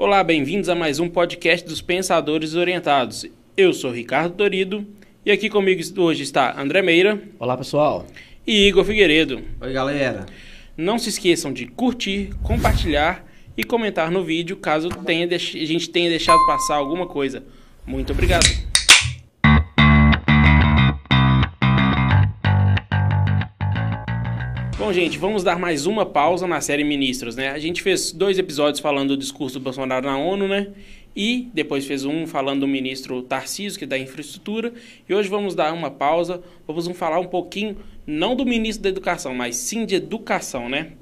Olá, bem-vindos a mais um podcast dos Pensadores Orientados. Eu sou Ricardo Dorido e aqui comigo hoje está André Meira. Olá, pessoal. E Igor Figueiredo. Oi, galera. Não se esqueçam de curtir, compartilhar e comentar no vídeo caso tenha a gente tenha deixado passar alguma coisa. Muito obrigado. Bom, gente, vamos dar mais uma pausa na série Ministros, né? A gente fez dois episódios falando do discurso do Bolsonaro na ONU, né? E depois fez um falando do ministro Tarcísio, que é da infraestrutura. E hoje vamos dar uma pausa, vamos falar um pouquinho, não do ministro da Educação, mas sim de educação, né?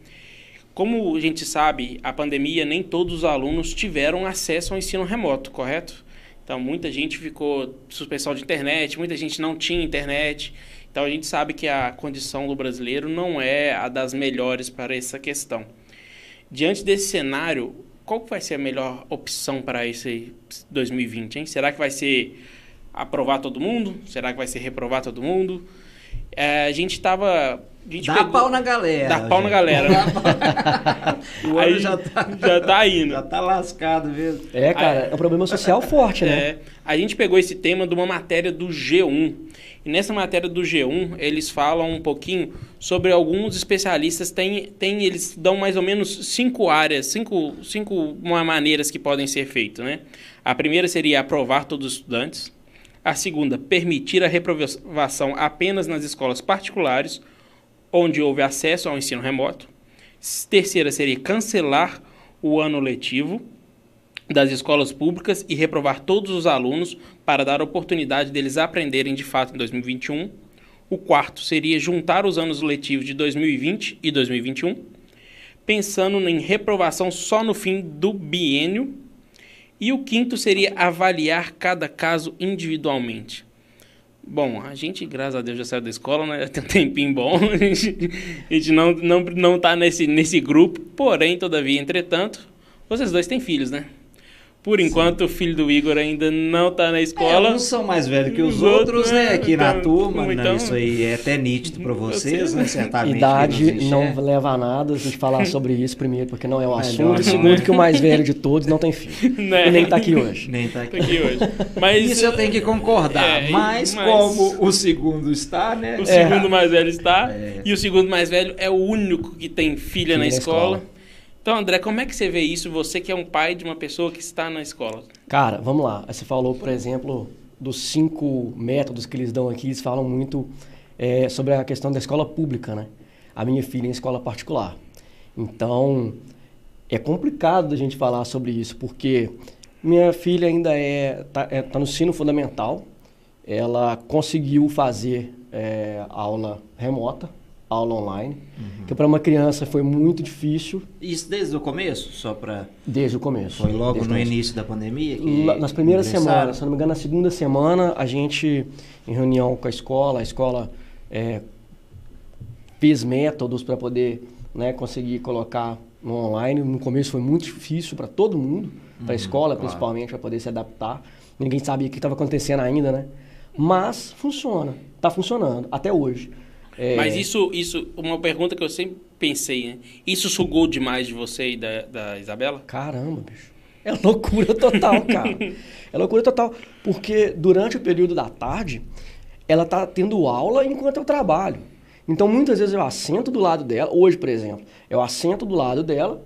Como a gente sabe, a pandemia, nem todos os alunos tiveram acesso ao ensino remoto, correto? Então, muita gente ficou suspensão de internet, muita gente não tinha internet. Então a gente sabe que a condição do brasileiro não é a das melhores para essa questão. Diante desse cenário, qual vai ser a melhor opção para esse 2020? Hein? Será que vai ser aprovar todo mundo? Será que vai ser reprovar todo mundo? É, a gente estava Dá pegou... pau na galera. Dá pau na galera. o ano já tá, já tá indo. Já tá lascado mesmo. É, cara, é um problema social forte, né? É, a gente pegou esse tema de uma matéria do G1. E nessa matéria do G1, eles falam um pouquinho sobre alguns especialistas. Tem, tem, eles dão mais ou menos cinco áreas, cinco, cinco maneiras que podem ser feitas. Né? A primeira seria aprovar todos os estudantes. A segunda, permitir a reprovação apenas nas escolas particulares onde houve acesso ao ensino remoto. Terceira seria cancelar o ano letivo das escolas públicas e reprovar todos os alunos para dar oportunidade deles aprenderem de fato em 2021. O quarto seria juntar os anos letivos de 2020 e 2021, pensando em reprovação só no fim do biênio. E o quinto seria avaliar cada caso individualmente. Bom, a gente, graças a Deus, já saiu da escola, né? Tem um tempinho bom. A gente, a gente não, não, não tá nesse, nesse grupo. Porém, todavia, entretanto, vocês dois têm filhos, né? Por enquanto, Sim. o filho do Igor ainda não está na escola. É, uns são mais velhos que os, os outros, né? Aqui então, na turma, então, né? isso aí é até nítido para vocês, né? Certamente. Idade não leva a nada a gente falar sobre isso, primeiro, porque não é o assunto. E segundo, que o mais velho de todos não tem filho. Né? E nem está aqui hoje. Nem está aqui. aqui. hoje. Mas, isso eu tenho que concordar. É, mas, mas, como o segundo está, né? O segundo é. mais velho está. É. E o segundo mais velho é o único que tem filha, filha na, escola. escola. Então, André, como é que você vê isso? Você que é um pai de uma pessoa que está na escola. Cara, vamos lá. Você falou, por exemplo, dos cinco métodos que eles dão aqui. Eles falam muito é, sobre a questão da escola pública, né? A minha filha em escola particular. Então, é complicado a gente falar sobre isso, porque minha filha ainda é está é, tá no ensino fundamental. Ela conseguiu fazer é, aula remota, aula online, uhum. que para uma criança foi muito difícil. Isso desde o começo, só para Desde o começo. Foi logo no início da pandemia nas primeiras semanas, se não me engano, na segunda semana a gente em reunião com a escola, a escola é, fez métodos para poder, né, conseguir colocar no online. No começo foi muito difícil para todo mundo, para a uhum, escola claro. principalmente, para poder se adaptar. Ninguém sabia o que estava acontecendo ainda, né? Mas funciona, está funcionando até hoje. É... Mas isso, isso, uma pergunta que eu sempre pensei, né? Isso sugou demais de você e da, da Isabela? Caramba, bicho. É loucura total, cara. é loucura total. Porque durante o período da tarde, ela tá tendo aula enquanto eu trabalho. Então, muitas vezes eu assento do lado dela. Hoje, por exemplo, eu assento do lado dela.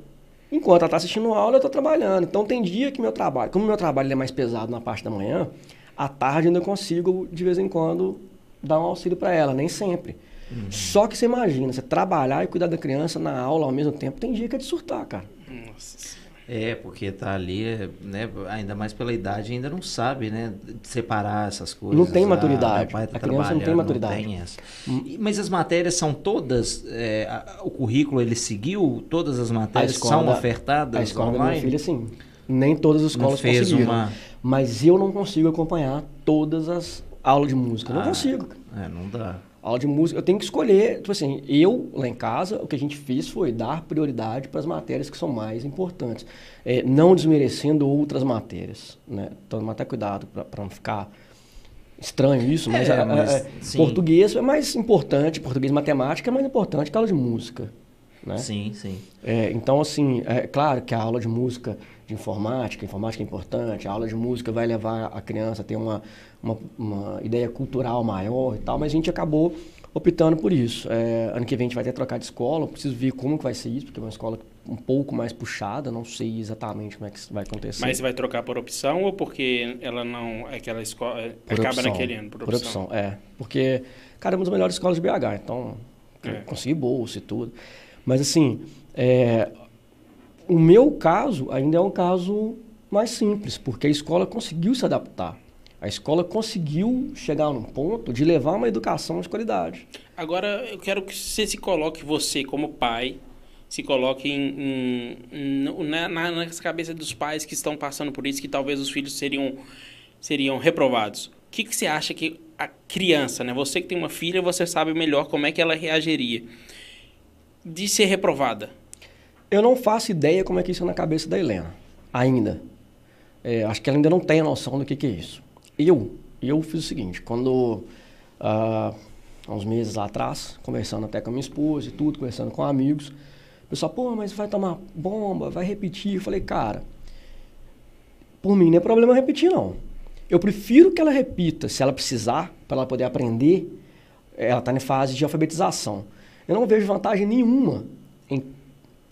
Enquanto ela está assistindo aula, eu estou trabalhando. Então, tem dia que meu trabalho... Como meu trabalho é mais pesado na parte da manhã, à tarde ainda consigo, de vez em quando, dar um auxílio para ela. Nem sempre. Uhum. Só que você imagina, você trabalhar e cuidar da criança na aula ao mesmo tempo, tem dia que é de surtar, cara. Nossa é, porque tá ali, né, ainda mais pela idade, ainda não sabe, né, separar essas coisas. Não tem ah, maturidade. Ah, tá a criança não tem maturidade. Não tem essa. Hum. Mas as matérias são todas, é, o currículo ele seguiu, todas as matérias são da, ofertadas A escola online? da minha filha, sim. Nem todas as escolas não fez conseguiram. Uma... Mas eu não consigo acompanhar todas as aulas de música. Não ah, consigo. É, não dá aula de música, eu tenho que escolher, tipo assim, eu lá em casa, o que a gente fez foi dar prioridade para as matérias que são mais importantes, é, não desmerecendo outras matérias, né? Então, até cuidado para não ficar estranho isso, mas, é, mas é, português é mais importante, português matemática é mais importante que a aula de música. né? Sim, sim. É, então, assim, é claro que a aula de música, de informática, informática é importante, a aula de música vai levar a criança a ter uma, uma, uma ideia cultural maior e tal, mas a gente acabou optando por isso. É, ano que vem a gente vai ter que trocar de escola, preciso ver como que vai ser isso, porque é uma escola um pouco mais puxada, não sei exatamente como é que isso vai acontecer. Mas você vai trocar por opção ou porque ela não é aquela escola é, Por acaba opção. naquele ano por Por opção? opção, é. Porque, cara, é uma das melhores escolas de BH, então É. consegui bolsa e tudo. Mas assim, é, o meu caso ainda é um caso mais simples, porque a escola conseguiu se adaptar. A escola conseguiu chegar num ponto de levar uma educação de qualidade. Agora eu quero que você se coloque você como pai se coloque em, em- na, na, nas cabeças dos pais que estão passando por isso que talvez os filhos seriam seriam reprovados. O que, que você acha que a criança, né? Você que tem uma filha, você sabe melhor como é que ela reagiria de ser reprovada. Eu não faço ideia como é que isso é na cabeça da Helena, ainda. É, acho que ela ainda não tem a noção do que, que é isso. Eu, eu fiz o seguinte, quando, ah, há uns meses atrás, conversando até com a minha esposa e tudo, conversando com amigos, o pessoal, pô, mas vai tomar bomba, vai repetir. Eu falei, cara, por mim não é problema repetir, não. Eu prefiro que ela repita, se ela precisar, para ela poder aprender. Ela está em fase de alfabetização. Eu não vejo vantagem nenhuma em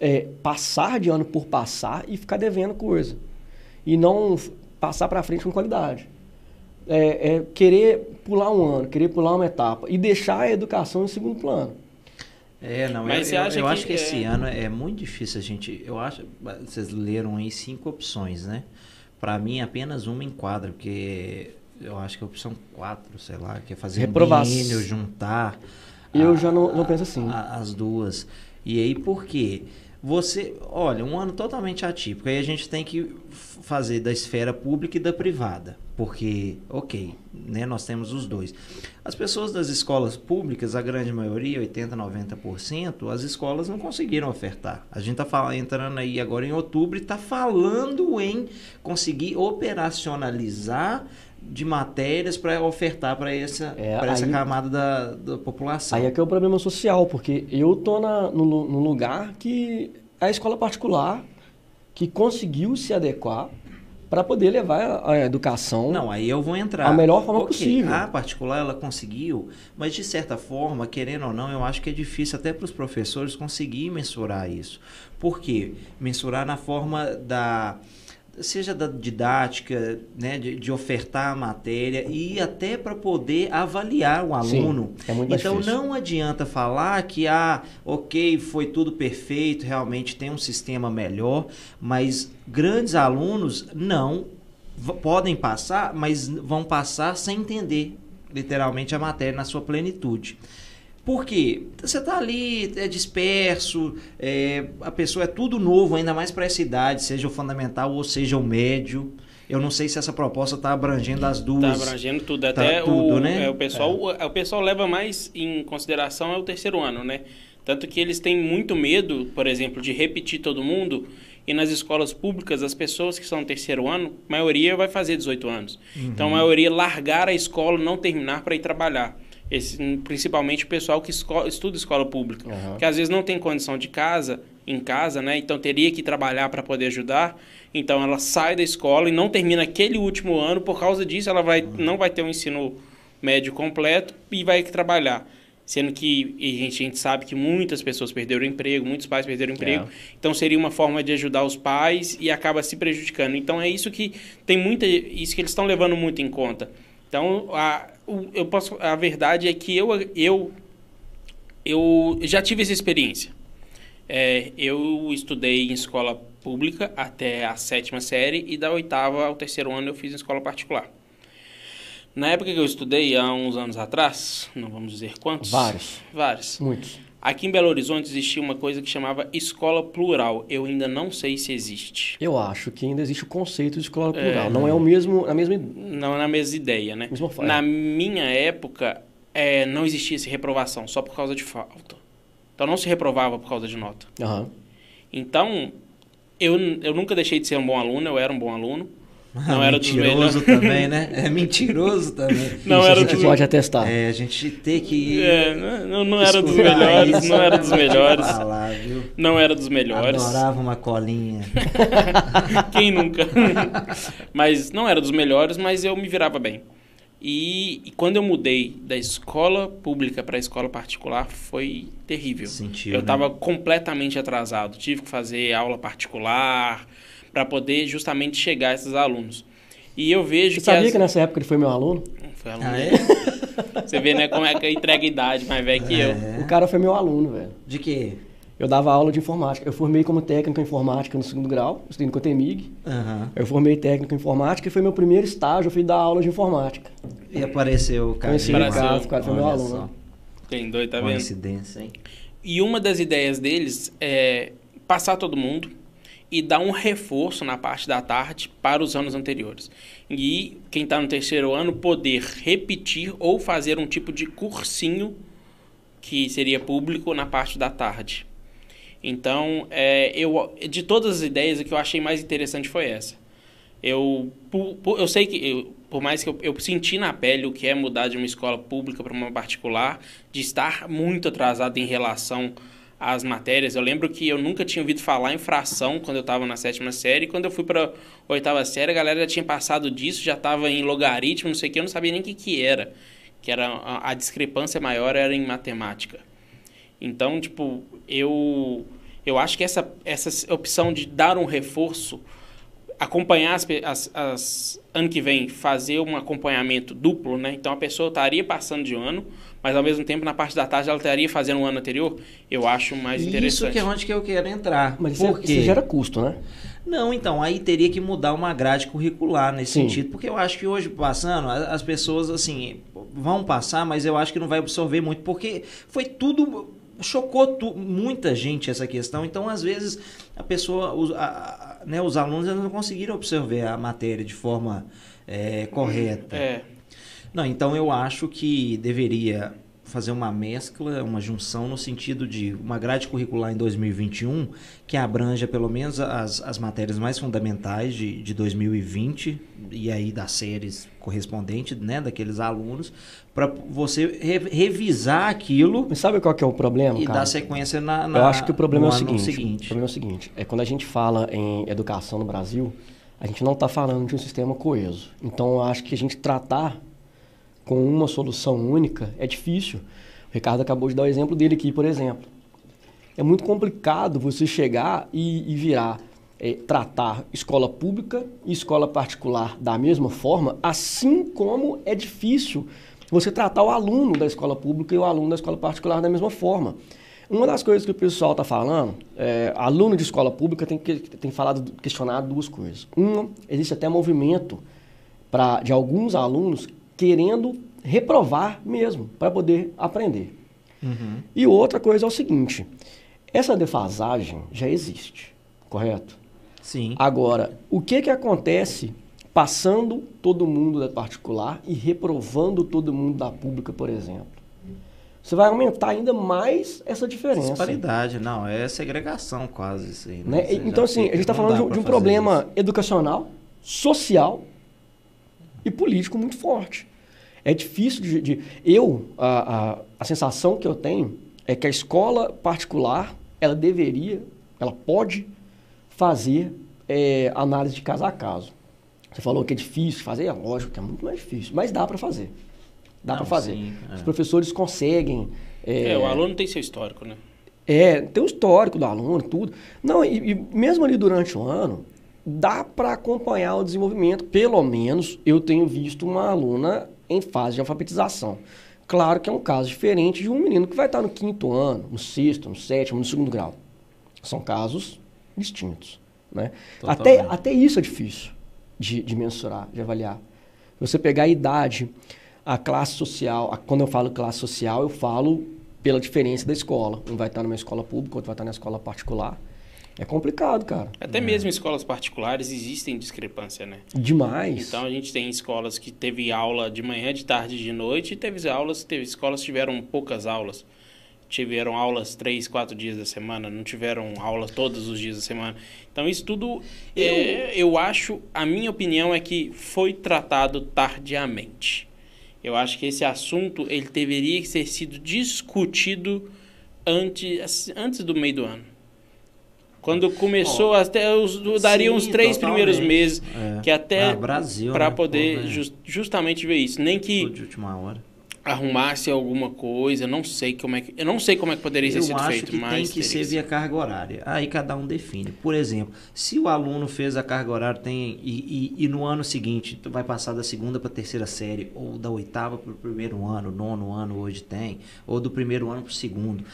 é, passar de ano por passar e ficar devendo coisa. E não passar para frente com qualidade. É, é querer pular um ano, querer pular uma etapa e deixar a educação em segundo plano. É, não, Mas eu, você eu- acha eu que acho que esse é- ano é muito difícil a gente. Eu acho. Vocês leram aí cinco opções, né? Para mim, apenas uma enquadra, porque eu acho que a opção quatro, sei lá, que é fazer Reprovação. um biênio, juntar. Eu a- já não, não penso assim. a- as duas. E aí, por quê? Você, olha, um ano totalmente atípico. Aí a gente tem que fazer da esfera pública e da privada. Porque, ok, né, nós temos os dois. As pessoas das escolas públicas, a grande maioria, 80, 90%, as escolas não conseguiram ofertar. A gente está entrando aí agora em outubro e está falando em conseguir operacionalizar de matérias para ofertar para essa, É, pra essa aí- camada da, da população. Aí é que é o problema social, porque eu tô na, no, no lugar que a escola particular que conseguiu se adequar para poder levar a, educação. Não, aí eu vou entrar. A melhor forma Ok, possível. A particular ela conseguiu, mas de certa forma, querendo ou não, eu acho que é difícil até para os professores conseguir mensurar isso. Por quê? Mensurar na forma da seja da didática, né, de, de ofertar a matéria e até para poder avaliar o Sim, aluno. é muito então difícil. não adianta falar que ah, ok, foi tudo perfeito, realmente tem um sistema melhor, mas grandes alunos não podem passar, mas vão passar sem entender literalmente a matéria na sua plenitude. Por quê? Você está ali, é disperso, é, a pessoa é tudo novo, ainda mais para essa idade, seja o fundamental ou seja o médio. Eu não sei se essa proposta está abrangendo as Tá duas. abrangendo tudo. Tá Até tudo, o, né? é, o, pessoal, o, o pessoal leva mais em consideração é o terceiro ano, né? Tanto que eles têm muito medo, por exemplo, de repetir todo mundo. E nas escolas públicas, as pessoas que são terceiro ano, a maioria vai fazer 18 anos. Então, a maioria largar a escola, não terminar para ir trabalhar. Esse, principalmente o pessoal que estuda escola pública. Aham. Que às vezes não tem condição de casa, em casa, né? Então teria que trabalhar para poder ajudar. Então ela sai da escola e não termina aquele último ano. Por causa disso, ela vai, não vai ter um ensino médio completo e vai trabalhar. Sendo que a, gente, a gente sabe que muitas pessoas perderam emprego, muitos pais perderam emprego. Então seria uma forma de ajudar os pais e acaba se prejudicando. Então é isso que tem muita. Isso que eles estão levando muito em conta. Então, a, eu posso, a verdade é que eu, eu, eu já tive essa experiência. É, eu estudei em escola pública até a sétima série e da oitava ao terceiro ano eu fiz em escola particular. Na época que eu estudei, há uns anos atrás, não vamos dizer quantos. Vários. Vários. Muitos. Aqui em Belo Horizonte existia uma coisa que chamava escola plural. Eu ainda não sei se existe. Eu acho que ainda existe o conceito de escola É. plural. Não é o mesmo, a mesma Não na mesma ideia, né? Mesma. Na minha época, é, não existia essa reprovação, só por causa de falta. Então não se reprovava por causa de nota. Aham. Então, eu, eu nunca deixei de ser um bom aluno, eu era um bom aluno. Não era dos mentiroso melhores. também, né? É mentiroso também. Não Isso era a gente dos- pode atestar. É, a gente tem que. É, não, não era dos melhores, isso, não era dos melhores. falar, viu? Não era dos melhores. Adorava uma colinha. Quem nunca? mas não era dos melhores, mas eu me virava bem. E, e quando eu mudei da escola pública para a escola particular, foi terrível. Sentiu, eu né? estava completamente atrasado. Tive que fazer aula particular para poder justamente chegar a esses alunos. E eu vejo Você que. sabia as- que nessa época ele foi meu aluno? Foi aluno Ah, é? Você vê, né, como é que entrega a idade mais velho que eu. É. O cara foi meu aluno, velho. De quê? Eu dava aula de informática. Eu formei como técnico em informática no segundo grau, estudei no Cotemig. Aham. Eu formei técnico em informática e foi meu primeiro estágio, eu fui dar aula de informática. E apareceu o cara. Conheci o. Ricardo, o cara foi meu aluno, só. né? Tem doido, tá vendo? Coincidência, hein? E uma das ideias deles é passar todo mundo e dar um reforço na parte da tarde para os anos anteriores. E quem está no terceiro ano poder repetir ou fazer um tipo de cursinho que seria público na parte da tarde. Então, é, eu, de todas as ideias, a que eu achei mais interessante foi essa. Eu, eu sei que, eu- por mais que eu, eu senti na pele o que é mudar de uma escola pública para uma particular, de estar muito atrasado em relação às matérias. Eu lembro que eu nunca tinha ouvido falar em fração quando eu estava na sétima série. E quando eu fui para oitava série, a galera já tinha passado disso, já estava em logaritmo, não sei o que, eu não sabia nem o que, que era. Que era a, a discrepância maior era em matemática. Então, tipo, eu eu acho que essa, essa opção de dar um reforço, acompanhar as, as, as ano que vem, fazer um acompanhamento duplo, né? Então a pessoa estaria passando de ano, mas ao mesmo tempo na parte da tarde ela estaria fazendo um ano anterior, eu acho mais Isso interessante. que é onde que eu quero entrar. Mas isso, Por é- isso gera custo, né? Não, então, aí teria que mudar uma grade curricular nesse Sim. sentido, porque eu acho que hoje passando, as pessoas, assim, vão passar, mas eu acho que não vai absorver muito, porque foi tudo, chocou tu- muita gente essa questão, então às vezes a pessoa, os, a- a- né, os alunos não conseguiram absorver a matéria de forma é, correta. É, Não, então eu acho que deveria fazer uma mescla, uma junção no sentido de uma grade curricular em 2021 que abranja pelo menos as, as matérias mais fundamentais de, de 2020 e aí das séries correspondentes, né, daqueles alunos, para você re- revisar aquilo Mas sabe qual que é o problema, e cara? dar sequência na, na Eu acho que o problema é o ano seguinte, O problema é o seguinte, é quando a gente fala em educação no Brasil, a gente não está falando de um sistema coeso. Então, eu acho que a gente tratar com uma solução única é difícil. O Ricardo acabou de dar o exemplo dele aqui, por exemplo. É muito complicado você chegar e, e virar, é, tratar escola pública e escola particular da mesma forma, assim como é difícil você tratar o aluno da escola pública e o aluno da escola particular da mesma forma. Uma das coisas que o pessoal está falando, é, aluno de escola pública tem, que, tem falado, questionado duas coisas. Uma, existe até movimento pra, de alguns alunos querendo reprovar mesmo, para poder aprender. Uhum. E outra coisa é o seguinte: essa defasagem já existe, correto? Sim. Agora, o que, que acontece passando todo mundo da particular e reprovando todo mundo da pública, por exemplo? Você vai aumentar ainda mais essa diferença. Disparidade, não, é segregação quase isso aí. né? Já Então, assim, a gente está falando de um, de um problema isso. educacional, social e político muito forte. É difícil de. de- eu, a, a, a sensação que eu tenho é que a escola particular, ela deveria, ela pode fazer é, análise de caso a caso. Você falou que é difícil fazer, é lógico que é muito mais difícil, mas dá para fazer. Dá para fazer. sim, é. Os professores conseguem. é, o aluno tem seu histórico, né? É, tem o histórico do aluno, tudo. Não, e, e mesmo ali durante o ano, dá para acompanhar o desenvolvimento. Pelo menos eu tenho visto uma aluna em fase de alfabetização. Claro que é um caso diferente de um menino que vai estar no quinto ano, no sexto, no sétimo, no segundo grau. São casos distintos. Né? Até, até isso é difícil de, de mensurar, de avaliar. Você pegar a idade, a classe social, a- quando eu falo classe social, eu falo pela diferença da escola. Um vai estar numa escola pública, outro vai estar na escola particular. É complicado, cara. Até mesmo em escolas particulares existem discrepância, né? Demais. Então a gente tem escolas que teve aula de manhã, de tarde e de noite, e teve aulas, teve escolas que tiveram poucas aulas. tiveram aulas três, quatro dias da semana, não tiveram aula todos os dias da semana. Então isso tudo, eu, é, eu acho, a minha opinião é que foi tratado tardiamente. Eu acho que esse assunto ele deveria ter sido discutido antes, antes do meio do ano. Quando começou, oh, até os, daria sim, uns três totalmente. primeiros meses, é. que até ah, Brasil, para né? poder just, justamente ver isso, nem que de última hora arrumasse alguma coisa, não sei como é que, eu não sei como é que poderia ser sido feito, que mas tem que ser via carga horária. Aí cada um define. Por exemplo, se o aluno fez a carga horária tem e, e, e no ano seguinte vai passar da segunda para a terceira série ou da oitava para o primeiro ano, nono ano hoje tem, ou do primeiro ano para o segundo,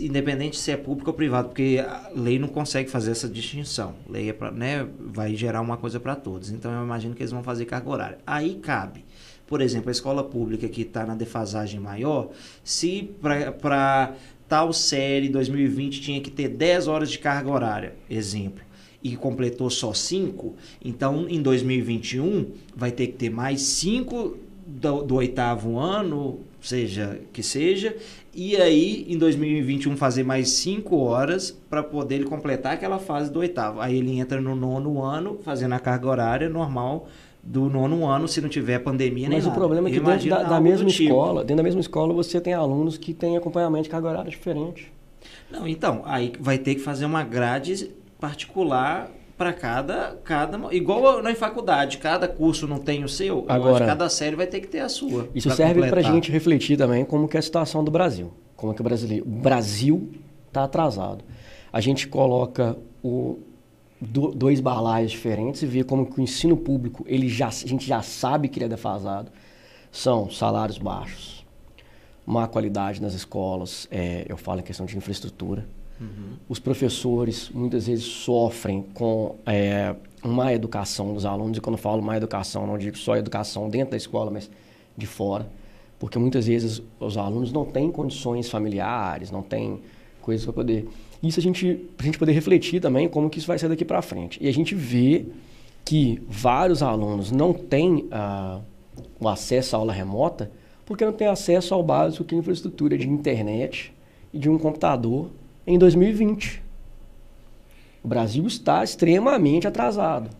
independente se é público ou privado, porque a lei não consegue fazer essa distinção. Lei é pra, né, vai gerar uma coisa para todos. Então eu imagino que eles vão fazer carga horária. Aí cabe por exemplo, a escola pública que está na defasagem maior, se para tal série 2020 tinha que ter 10 horas de carga horária, exemplo, e completou só 5, então em 2021 vai ter que ter mais 5 do, do, oitavo ano, seja que seja, e aí em 2021 fazer mais 5 horas para poder ele completar aquela fase do oitavo. Aí ele entra no nono ano fazendo a carga horária normal do nono ano se não tiver pandemia Mas nem o problema é que dentro da, da mesma escola, tipo. dentro da mesma escola, você tem alunos que têm acompanhamento de carga horária diferente. Não, então, aí vai ter que fazer uma grade particular para cada, cada. Igual na faculdade, cada curso não tem o seu, Agora, cada série vai ter que ter a sua. Isso serve para a gente refletir também como que é a situação do Brasil. Como é que o brasileiro. O Brasil está atrasado. A gente coloca o, do, dois balaios diferentes e ver como que o ensino público, ele já, a gente já sabe que ele é defasado. São salários baixos, má qualidade nas escolas, é, eu falo em questão de infraestrutura. Uhum. Os professores muitas vezes sofrem com é, má educação dos alunos, e quando eu falo má educação, não digo só educação dentro da escola, mas de fora. Porque muitas vezes os alunos não têm condições familiares, não têm coisas para poder isso a gente, a gente poder refletir também como que isso vai ser daqui para frente. E a gente vê que vários alunos não têm uh, o acesso à aula remota porque não têm acesso ao básico que é infraestrutura de internet e de um computador em 2020. O Brasil está extremamente atrasado.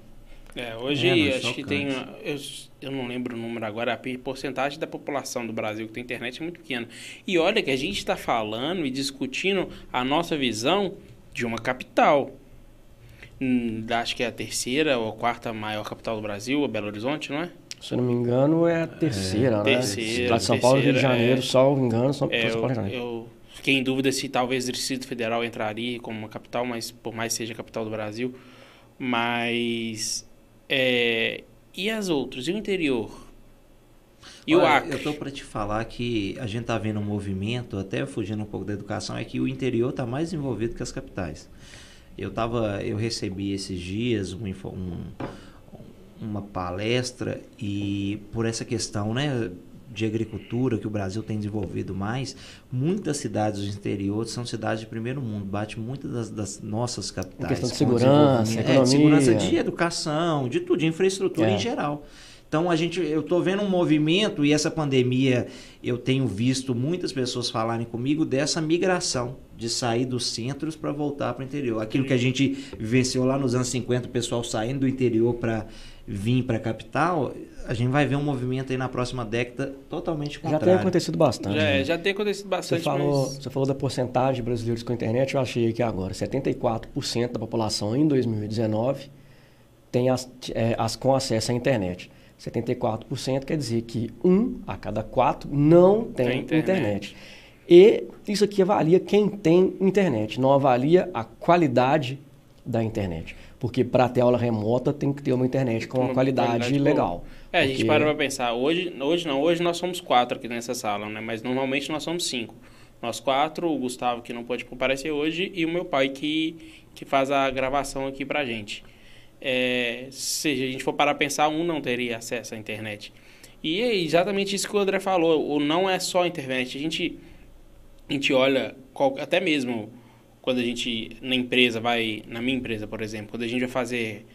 É, hoje é, acho que tem. Eu, eu não lembro o número agora, a porcentagem da população do Brasil que tem internet é muito pequena. E olha que a gente está falando e discutindo a nossa visão de uma capital. Hum, acho que é a terceira ou a quarta maior capital do Brasil, a Belo Horizonte, não é? Se eu não me engano, é a terceira, é, né? Terceira. São Paulo e Rio de Janeiro, é, só me engano, são é, São Paulo Rio de Janeiro. Eu fiquei em dúvida se talvez o Distrito Federal entraria como uma capital, mas por mais seja a capital do Brasil. Mas é, e as outras? E o interior? E Olha, o Acre? Eu estou para te falar que a gente está vendo um movimento, até fugindo um pouco da educação, é que o interior está mais envolvido que as capitais. Eu tava, eu recebi esses dias um, um, uma palestra e por essa questão, né, de agricultura que o Brasil tem desenvolvido mais, muitas cidades do interior são cidades de primeiro mundo, bate muitas das, das nossas capitais. Em questão de segurança, é, economia. de segurança de educação, de tudo, de infraestrutura é. em geral. Então a gente, eu estou vendo um movimento e essa pandemia eu tenho visto muitas pessoas falarem comigo dessa migração de sair dos centros para voltar para o interior. Aquilo que a gente vivenciou lá nos anos 50, o pessoal saindo do interior para vir para a capital, a gente vai ver um movimento aí na próxima década totalmente contrário. Já tem acontecido bastante. Já, né? já tem acontecido bastante. Você falou, mas... você falou da porcentagem de brasileiros com internet, eu achei aqui agora, 74% da população em 2019 tem as, é, as com acesso à internet. 74% quer dizer que um a cada quatro não tem, tem internet. internet. E isso aqui avalia quem tem internet, não avalia a qualidade da internet. Porque para ter aula remota tem que ter uma internet com uma, uma qualidade, qualidade legal. É, porque... a gente para para pensar. Hoje, hoje não, hoje nós somos quatro aqui nessa sala, né? Mas normalmente nós somos cinco. Nós quatro, o Gustavo que não pode comparecer hoje e o meu pai que, que faz a gravação aqui pra gente. É, se a gente for parar a pensar, um não teria acesso à internet. E é exatamente isso que o André falou. O não é só a internet. A gente, a gente olha, até mesmo quando a gente na empresa vai, na minha empresa, por exemplo, quando a gente vai fazer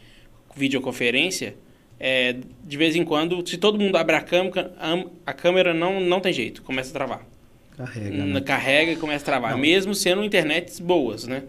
videoconferência, é, de vez em quando, se todo mundo abre a câmera, a câmera não, não tem jeito, começa a travar. Carrega, né? carrega e começa a travar. Não. Mesmo sendo internets boas, né?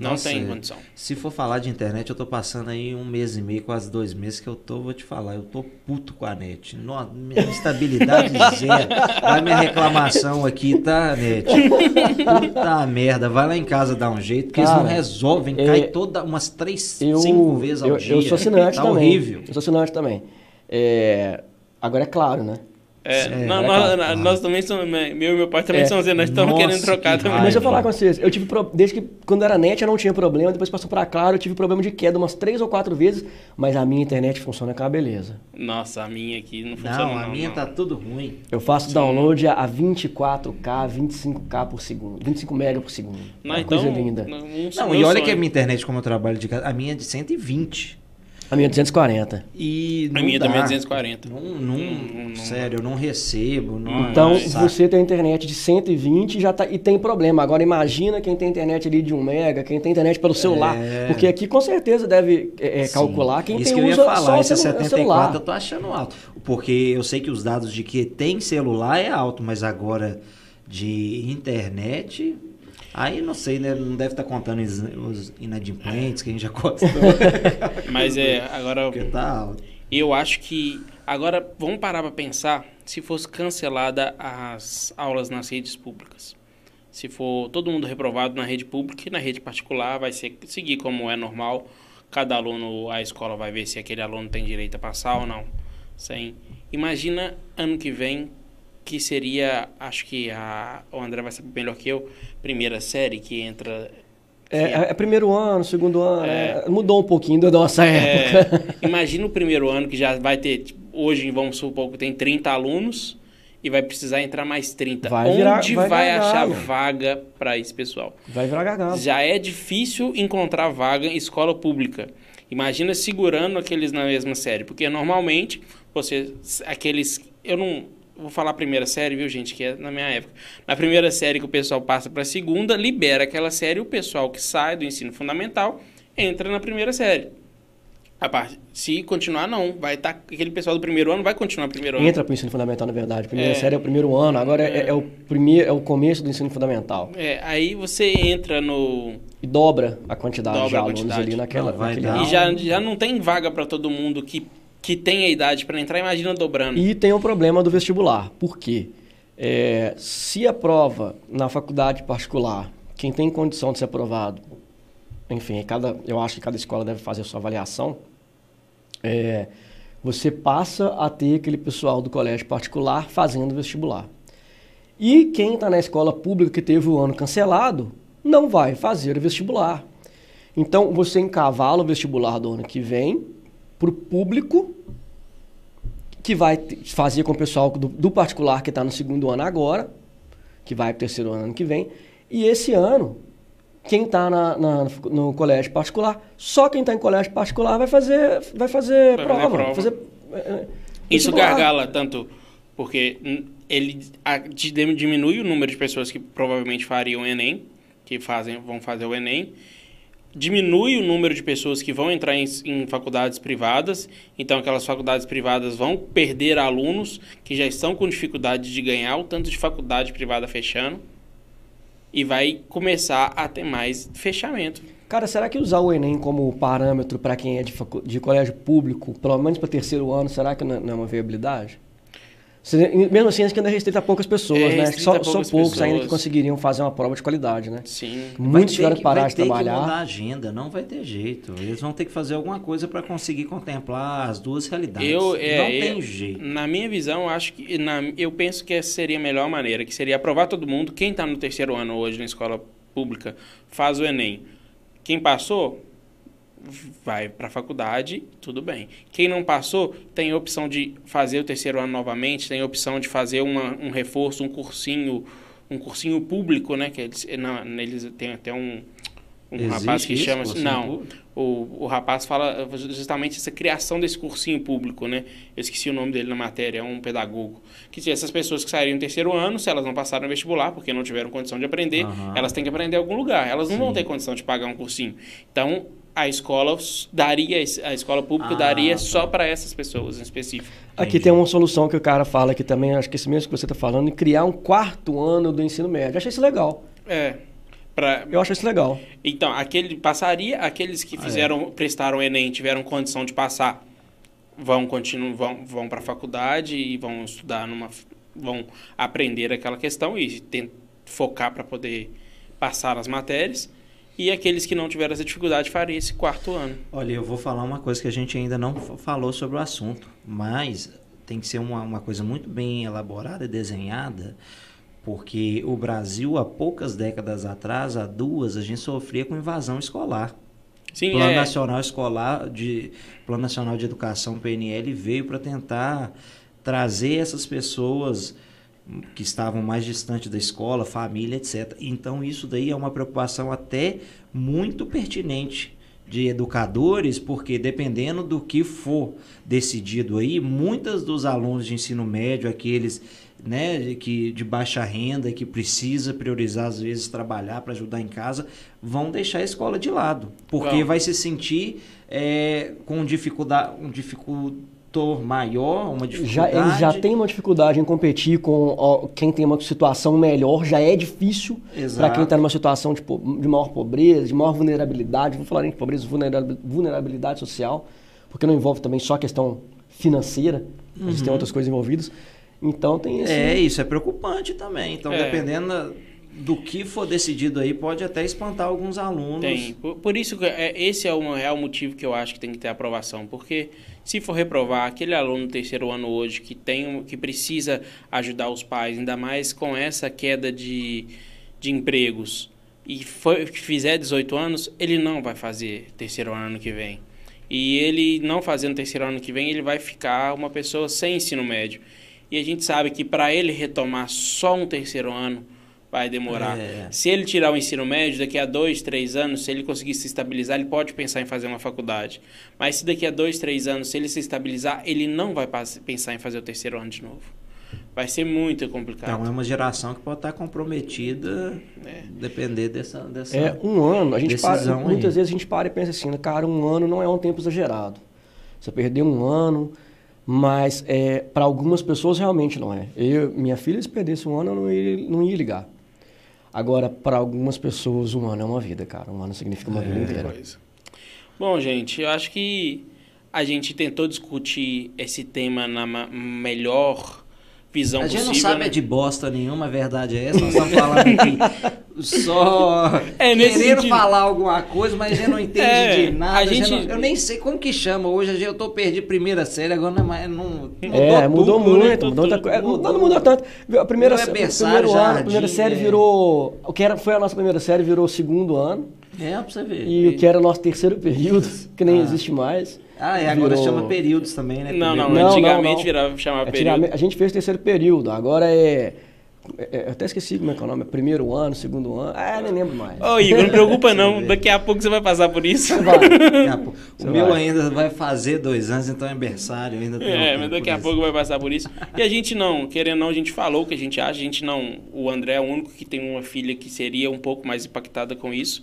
Não Nossa, tem condição. Se for falar de internet, eu tô passando aí um mês e meio, quase dois meses, que eu tô, vou te falar, eu tô puto com a net. No, minha estabilidade zero. Vai minha reclamação aqui, tá, net? Puta merda, vai lá em casa dar um jeito, porque eles Cara, não resolvem, é- cai toda umas três, Eu, cinco vezes ao eu, dia. eu sou assinante tá também. horrível. Eu sou assinante também. É, agora é claro, né? É, É, nó- é nós, claro. nós- também somos, meu e meu pai também É. somos, nós estamos Nossa, querendo trocar que também. Mas eu vou falar com vocês, eu tive pro- desde que quando era net eu não tinha problema, depois passou pra claro, eu tive problema de queda umas três ou quatro vezes, mas a minha internet funciona com a beleza. Nossa, a minha aqui não funciona. Não, a minha não. tá tudo ruim. Eu faço download a 24K, 25K por segundo, 25 mega por segundo. Não, Uma então, coisa linda. Não, Não, e olha sonho. que a minha internet, como eu trabalho de casa, a minha é de 120. A minha é 240. E A minha dá. também é 240. Não, não, Não, não- sério, eu não recebo. Não, Então, sabe? você tem internet de 120 já tá, e tem problema. Agora, imagina quem tem internet ali de 1 mega, quem tem internet pelo celular. É. Porque aqui, com certeza, deve é, é, calcular quem Isso tem que eu ia usa falar, só o esse celu- 74 celular. eu tô achando alto. Porque eu sei que os dados de que tem celular é alto, mas agora de internet. Aí não sei, né? Não deve estar contando os- inadimplentes que a gente já conta. Mas é, agora Porque tá alto. eu acho que. Agora, vamos parar para pensar se fosse cancelada as aulas nas redes públicas. Se for todo mundo reprovado na rede pública e na rede particular, vai ser, seguir como é normal. Cada aluno, a escola vai ver se aquele aluno tem direito a passar ou não. Sem. Imagina ano que vem, que seria, acho que a, o André vai saber melhor que eu, primeira série que entra. É, é- é primeiro ano, segundo ano. É. é, mudou um pouquinho da nossa época. É, imagina o primeiro ano que já vai ter, tipo, hoje vamos supor que tem 30 alunos e vai precisar entrar mais 30. Vai Onde virar- vai, vai achar vaga para esse pessoal? Vai virar gargalo. Já é difícil encontrar vaga em escola pública. Imagina segurando aqueles na mesma série, porque normalmente você aqueles eu não vou falar a primeira série, viu, gente, que é na minha época. Na primeira série que o pessoal passa para a segunda, libera aquela série, o pessoal que sai do ensino fundamental entra na primeira série. Parte, se continuar não, vai estar aquele pessoal do primeiro ano vai continuar no primeiro ano. Entra pro ensino fundamental, na verdade. Primeira É. série é o primeiro ano, agora é, é o primeiro, é o começo do ensino fundamental. É, aí você entra no E dobra a quantidade Dobra de a alunos quantidade. ali naquela. Não, vai naquele e já, já não tem vaga para todo mundo que que tem a idade para entrar, imagina dobrando. E tem o problema do vestibular. Por quê? É, se a prova na faculdade particular, quem tem condição de ser aprovado, enfim, cada, eu acho que cada escola deve fazer a sua avaliação, é, você passa a ter aquele pessoal do colégio particular fazendo vestibular. E quem está na escola pública que teve o ano cancelado, não vai fazer o vestibular. Então, você encavala o vestibular do ano que vem para o público que vai fazer com o pessoal do, do particular que está no segundo ano agora, que vai para o terceiro ano ano que vem, e esse ano, quem está no colégio particular, só quem está em colégio particular vai fazer, vai fazer Vai prova. prova. fazer, é, é, Isso gargala tanto porque ele a- di- diminui o número de pessoas que provavelmente fariam o Enem, que fazem, vão fazer o Enem, diminui o número de pessoas que vão entrar em, em faculdades privadas, então aquelas faculdades privadas vão perder alunos que já estão com dificuldade de ganhar o tanto de faculdade privada fechando e vai começar a ter mais fechamento. Cara, será que usar o Enem como parâmetro para quem é de, de colégio público, pelo menos para terceiro ano, será que não não é uma viabilidade? Mesmo assim, acho que ainda restrita a poucas pessoas, É, né? Só, a só poucas poucos ainda que pessoas. conseguiriam fazer uma prova de qualidade, né? Sim. Muitos Vai tiveram ter que parar vai de ter trabalhar. que mudar a agenda, não vai ter jeito. Eles vão ter que fazer alguma coisa para conseguir contemplar as duas realidades. Eu, é, não eu- tem jeito. Na minha visão, acho que na, eu penso que essa seria a melhor maneira, que seria aprovar todo mundo. Quem está no terceiro ano hoje na escola pública faz o Enem. Quem passou vai para a faculdade, tudo bem. Quem não passou tem a opção de fazer o terceiro ano novamente, tem a opção de fazer uma, um reforço, um cursinho, um cursinho público, né? Que eles, não, eles têm até um, um Existe rapaz que isso, chama cursinho não o, o rapaz fala justamente essa criação desse cursinho público, né? Eu esqueci o nome dele na matéria, é um pedagogo. Que essas pessoas que saíram no terceiro ano, se elas não passaram no vestibular, porque não tiveram condição de aprender, Aham. elas têm que aprender em algum lugar. Elas não vão Sim. ter condição de pagar um cursinho. Então, a escola daria, a escola pública Ah, daria tá. só para essas pessoas em específico. Aqui tem uma solução que o cara fala aqui também, acho que esse mesmo que você está falando, em criar um quarto ano do ensino médio. Eu achei isso legal. É. Pra, Eu acho isso legal. Então, aquele passaria, aqueles que Ah, é. fizeram, prestaram o Enem, tiveram condição de passar, vão continuar, vão, vão para a faculdade e vão estudar numa, vão aprender aquela questão e tem, focar para poder passar as matérias. E aqueles que não tiveram essa dificuldade faria esse quarto ano. Olha, eu vou falar uma coisa que a gente ainda não falou sobre o assunto, mas tem que ser uma, uma coisa muito bem elaborada e desenhada, porque o Brasil, há poucas décadas atrás, há duas, a gente sofria com invasão escolar. Sim, Plano é, Nacional Escolar de Plano Nacional de Educação PNL veio para tentar trazer essas pessoas que estavam mais distantes da escola, família, etc. Então isso daí é uma preocupação até muito pertinente de educadores, porque dependendo do que for decidido aí, muitos dos alunos de ensino médio, aqueles né, de que de baixa renda que precisa priorizar às vezes trabalhar para ajudar em casa, vão deixar a escola de lado, porque Vão. vai se sentir é, com dificuldade, um dificultor maior, uma Já, dificuldade. eles já têm uma dificuldade em competir com ó, quem tem uma situação melhor, já é difícil para quem está numa situação de, po- de maior pobreza, de maior vulnerabilidade. Vou falar em pobreza, vulnerabil- vulnerabilidade social, porque não envolve também só a questão financeira, existem outras coisas envolvidas. Então tem esse. Uhum. É, isso é preocupante também. Então, É. dependendo do que for decidido aí, pode até espantar alguns alunos. Tem. Por, por isso que é, esse é o real motivo que eu acho que tem que ter aprovação. Porque se for reprovar aquele aluno do terceiro ano hoje que tem que precisa ajudar os pais, ainda mais com essa queda de, de empregos, e foi, fizer 18 anos, ele não vai fazer terceiro ano que vem. E ele não fazendo terceiro ano que vem, ele vai ficar uma pessoa sem ensino médio. E a gente sabe que para ele retomar só um terceiro ano vai demorar. É. Se ele tirar o ensino médio, daqui a dois, três anos, se ele conseguir se estabilizar, ele pode pensar em fazer uma faculdade. Mas se daqui a dois, três anos, se ele se estabilizar, ele não vai pensar em fazer o terceiro ano de novo. Vai ser muito complicado. Então, é uma geração que pode estar comprometida, É. depender dessa. dessa... É, um ano, a gente para, aí. muitas vezes a gente para e pensa assim, cara, um ano não é um tempo exagerado. Você perdeu um ano, mas é, para algumas pessoas realmente não é. Eu, minha filha, se perdesse um ano, eu não ia, não ia ligar. Agora, para algumas pessoas, um ano é uma vida, cara. Um ano significa uma vida inteira. coisa. Bom, gente, eu acho que a gente tentou discutir esse tema na melhor visão A gente possível. não sabe né? é de bosta nenhuma, a verdade é essa. Nós estamos falando aqui só É, nesse querendo sentido. falar alguma coisa, mas a gente não entende É, de nada. a gente não- eu nem sei como que chama. Hoje a gente- eu tô perdido primeira série, agora não é mais. Não, mudou É, mudou tudo, né? muito, mudou, outra tudo, coisa. É, mudou. Não, não mudou tanto. A primeira, Não é o berçário, primeiro ano, a jardim, primeira série é. virou. O que era, foi a nossa primeira série virou segundo ano. É, pra você ver. E o que era nosso terceiro período, que nem Ah. existe mais. Ah, é, agora virou- chama períodos também, né? Não, não, Não, antigamente não, não. virava chamava Antigamente, período. a gente fez terceiro período, agora é, é- Eu até esqueci como é que é o nome. É primeiro ano, segundo ano. Ah, nem lembro mais. Ô, Igor, não preocupa não. Daqui a pouco você vai passar por isso. Vai. Daqui a pouco. O meu vai. ainda vai fazer dois anos, então é berçário. Ainda tem É, mas daqui a desse. pouco vai passar por isso. E a gente não, querendo ou não, a gente falou o que a gente acha. A gente não. O André é o único que tem uma filha que seria um pouco mais impactada com isso.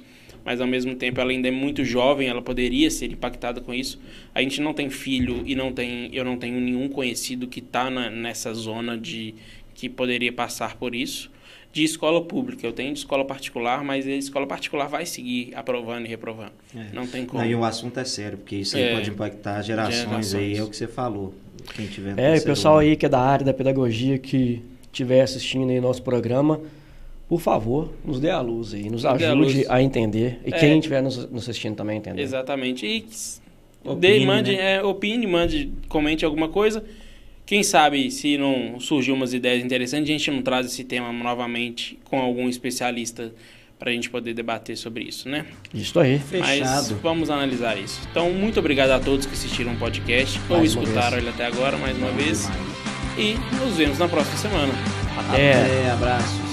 Mas ao mesmo tempo ela ainda é muito jovem, ela poderia ser impactada com isso. A gente não tem filho e não tem, eu não tenho nenhum conhecido que está nessa zona de que poderia passar por isso. De escola pública, eu tenho de escola particular, mas a escola particular vai seguir aprovando e reprovando. É. Não tem como. Não, e o assunto é sério, porque isso aí É. pode impactar gerações, aí, Gerações. é o que você falou. Quem tiver É, o pessoal ano. aí que é da área da pedagogia que estiver assistindo aí nosso programa, por favor, nos dê a luz aí, nos a ajude luz. a entender. E É. quem estiver nos, nos assistindo também a entender. Exatamente. E Opine, dê, mande, né? é, opine, mande, comente alguma coisa. Quem sabe, se não surgiu umas ideias interessantes, a gente não traz esse tema novamente com algum especialista para a gente poder debater sobre isso, né? Isso aí. Mas Fechado. vamos analisar isso. Então, muito obrigado a todos que assistiram o podcast ou Mais uma escutaram vez. ele até agora, mais uma vez. demais. E nos vemos na próxima semana. Até. Até, abraços.